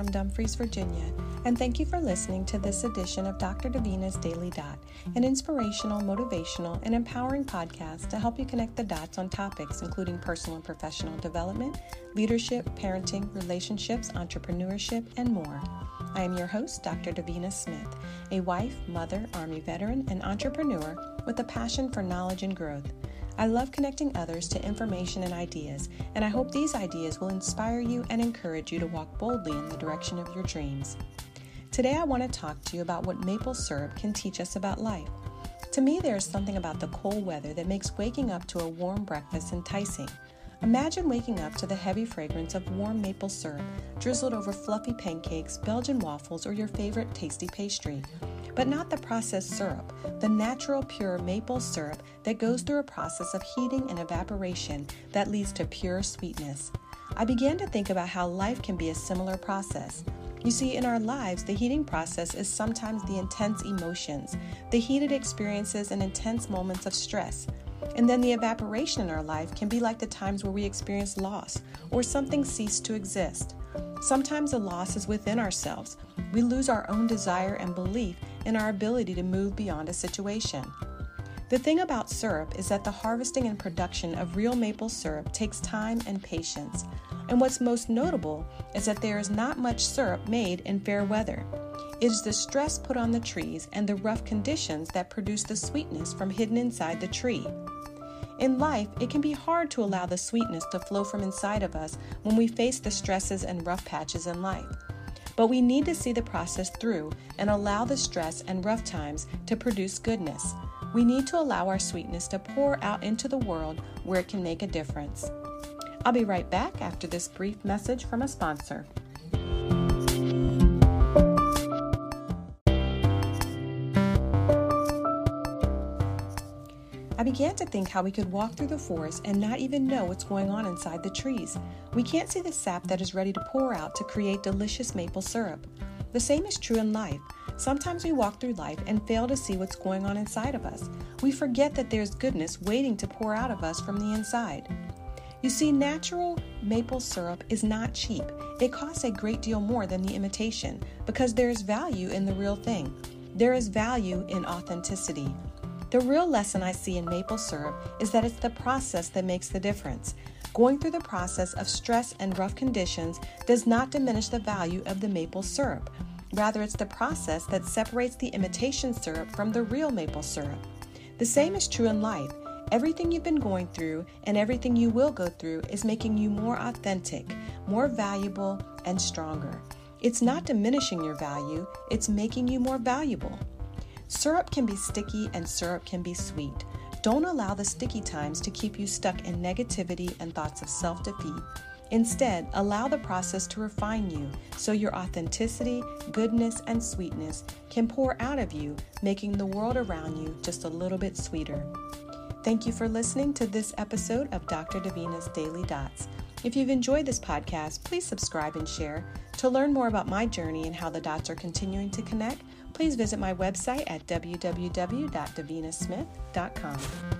from Dumfries, Virginia, and thank you for listening to this edition of Dr. Davina's Daily Dot, an inspirational, motivational, and empowering podcast to help you connect the dots on topics including personal and professional development, leadership, parenting, relationships, entrepreneurship, and more. I am your host, Dr. Davina Smith, a wife, mother, Army veteran, and entrepreneur with a passion for knowledge and growth. I love connecting others to information and ideas, and I hope these ideas will inspire you and encourage you to walk boldly in the direction of your dreams. Today, I want to talk to you about what maple syrup can teach us about life. To me, there is something about the cold weather that makes waking up to a warm breakfast enticing. Imagine waking up to the heavy fragrance of warm maple syrup drizzled over fluffy pancakes, Belgian waffles, or your favorite tasty pastry but not the processed syrup, the natural pure maple syrup that goes through a process of heating and evaporation that leads to pure sweetness. I began to think about how life can be a similar process. You see, in our lives, the heating process is sometimes the intense emotions, the heated experiences, and intense moments of stress. And then the evaporation in our life can be like the times where we experience loss or something ceased to exist. Sometimes the loss is within ourselves. We lose our own desire and belief in our ability to move beyond a situation. The thing about syrup is that the harvesting and production of real maple syrup takes time and patience. And what's most notable is that there is not much syrup made in fair weather. It is the stress put on the trees and the rough conditions that produce the sweetness from hidden inside the tree. In life, it can be hard to allow the sweetness to flow from inside of us when we face the stresses and rough patches in life. But we need to see the process through and allow the stress and rough times to produce goodness. We need to allow our sweetness to pour out into the world where it can make a difference. I'll be right back after this brief message from a sponsor. I began to think how we could walk through the forest and not even know what's going on inside the trees. We can't see the sap that is ready to pour out to create delicious maple syrup. The same is true in life. Sometimes we walk through life and fail to see what's going on inside of us. We forget that there's goodness waiting to pour out of us from the inside. You see, natural maple syrup is not cheap. It costs a great deal more than the imitation because there is value in the real thing. There is value in authenticity. The real lesson I see in maple syrup is that it's the process that makes the difference. Going through the process of stress and rough conditions does not diminish the value of the maple syrup. Rather, it's the process that separates the imitation syrup from the real maple syrup. The same is true in life. Everything you've been going through and everything you will go through is making you more authentic, more valuable, and stronger. It's not diminishing your value, it's making you more valuable. Syrup can be sticky and syrup can be sweet. Don't allow the sticky times to keep you stuck in negativity and thoughts of self defeat. Instead, allow the process to refine you so your authenticity, goodness, and sweetness can pour out of you, making the world around you just a little bit sweeter. Thank you for listening to this episode of Dr. Davina's Daily Dots. If you've enjoyed this podcast, please subscribe and share. To learn more about my journey and how the dots are continuing to connect, please visit my website at www.davinasmith.com.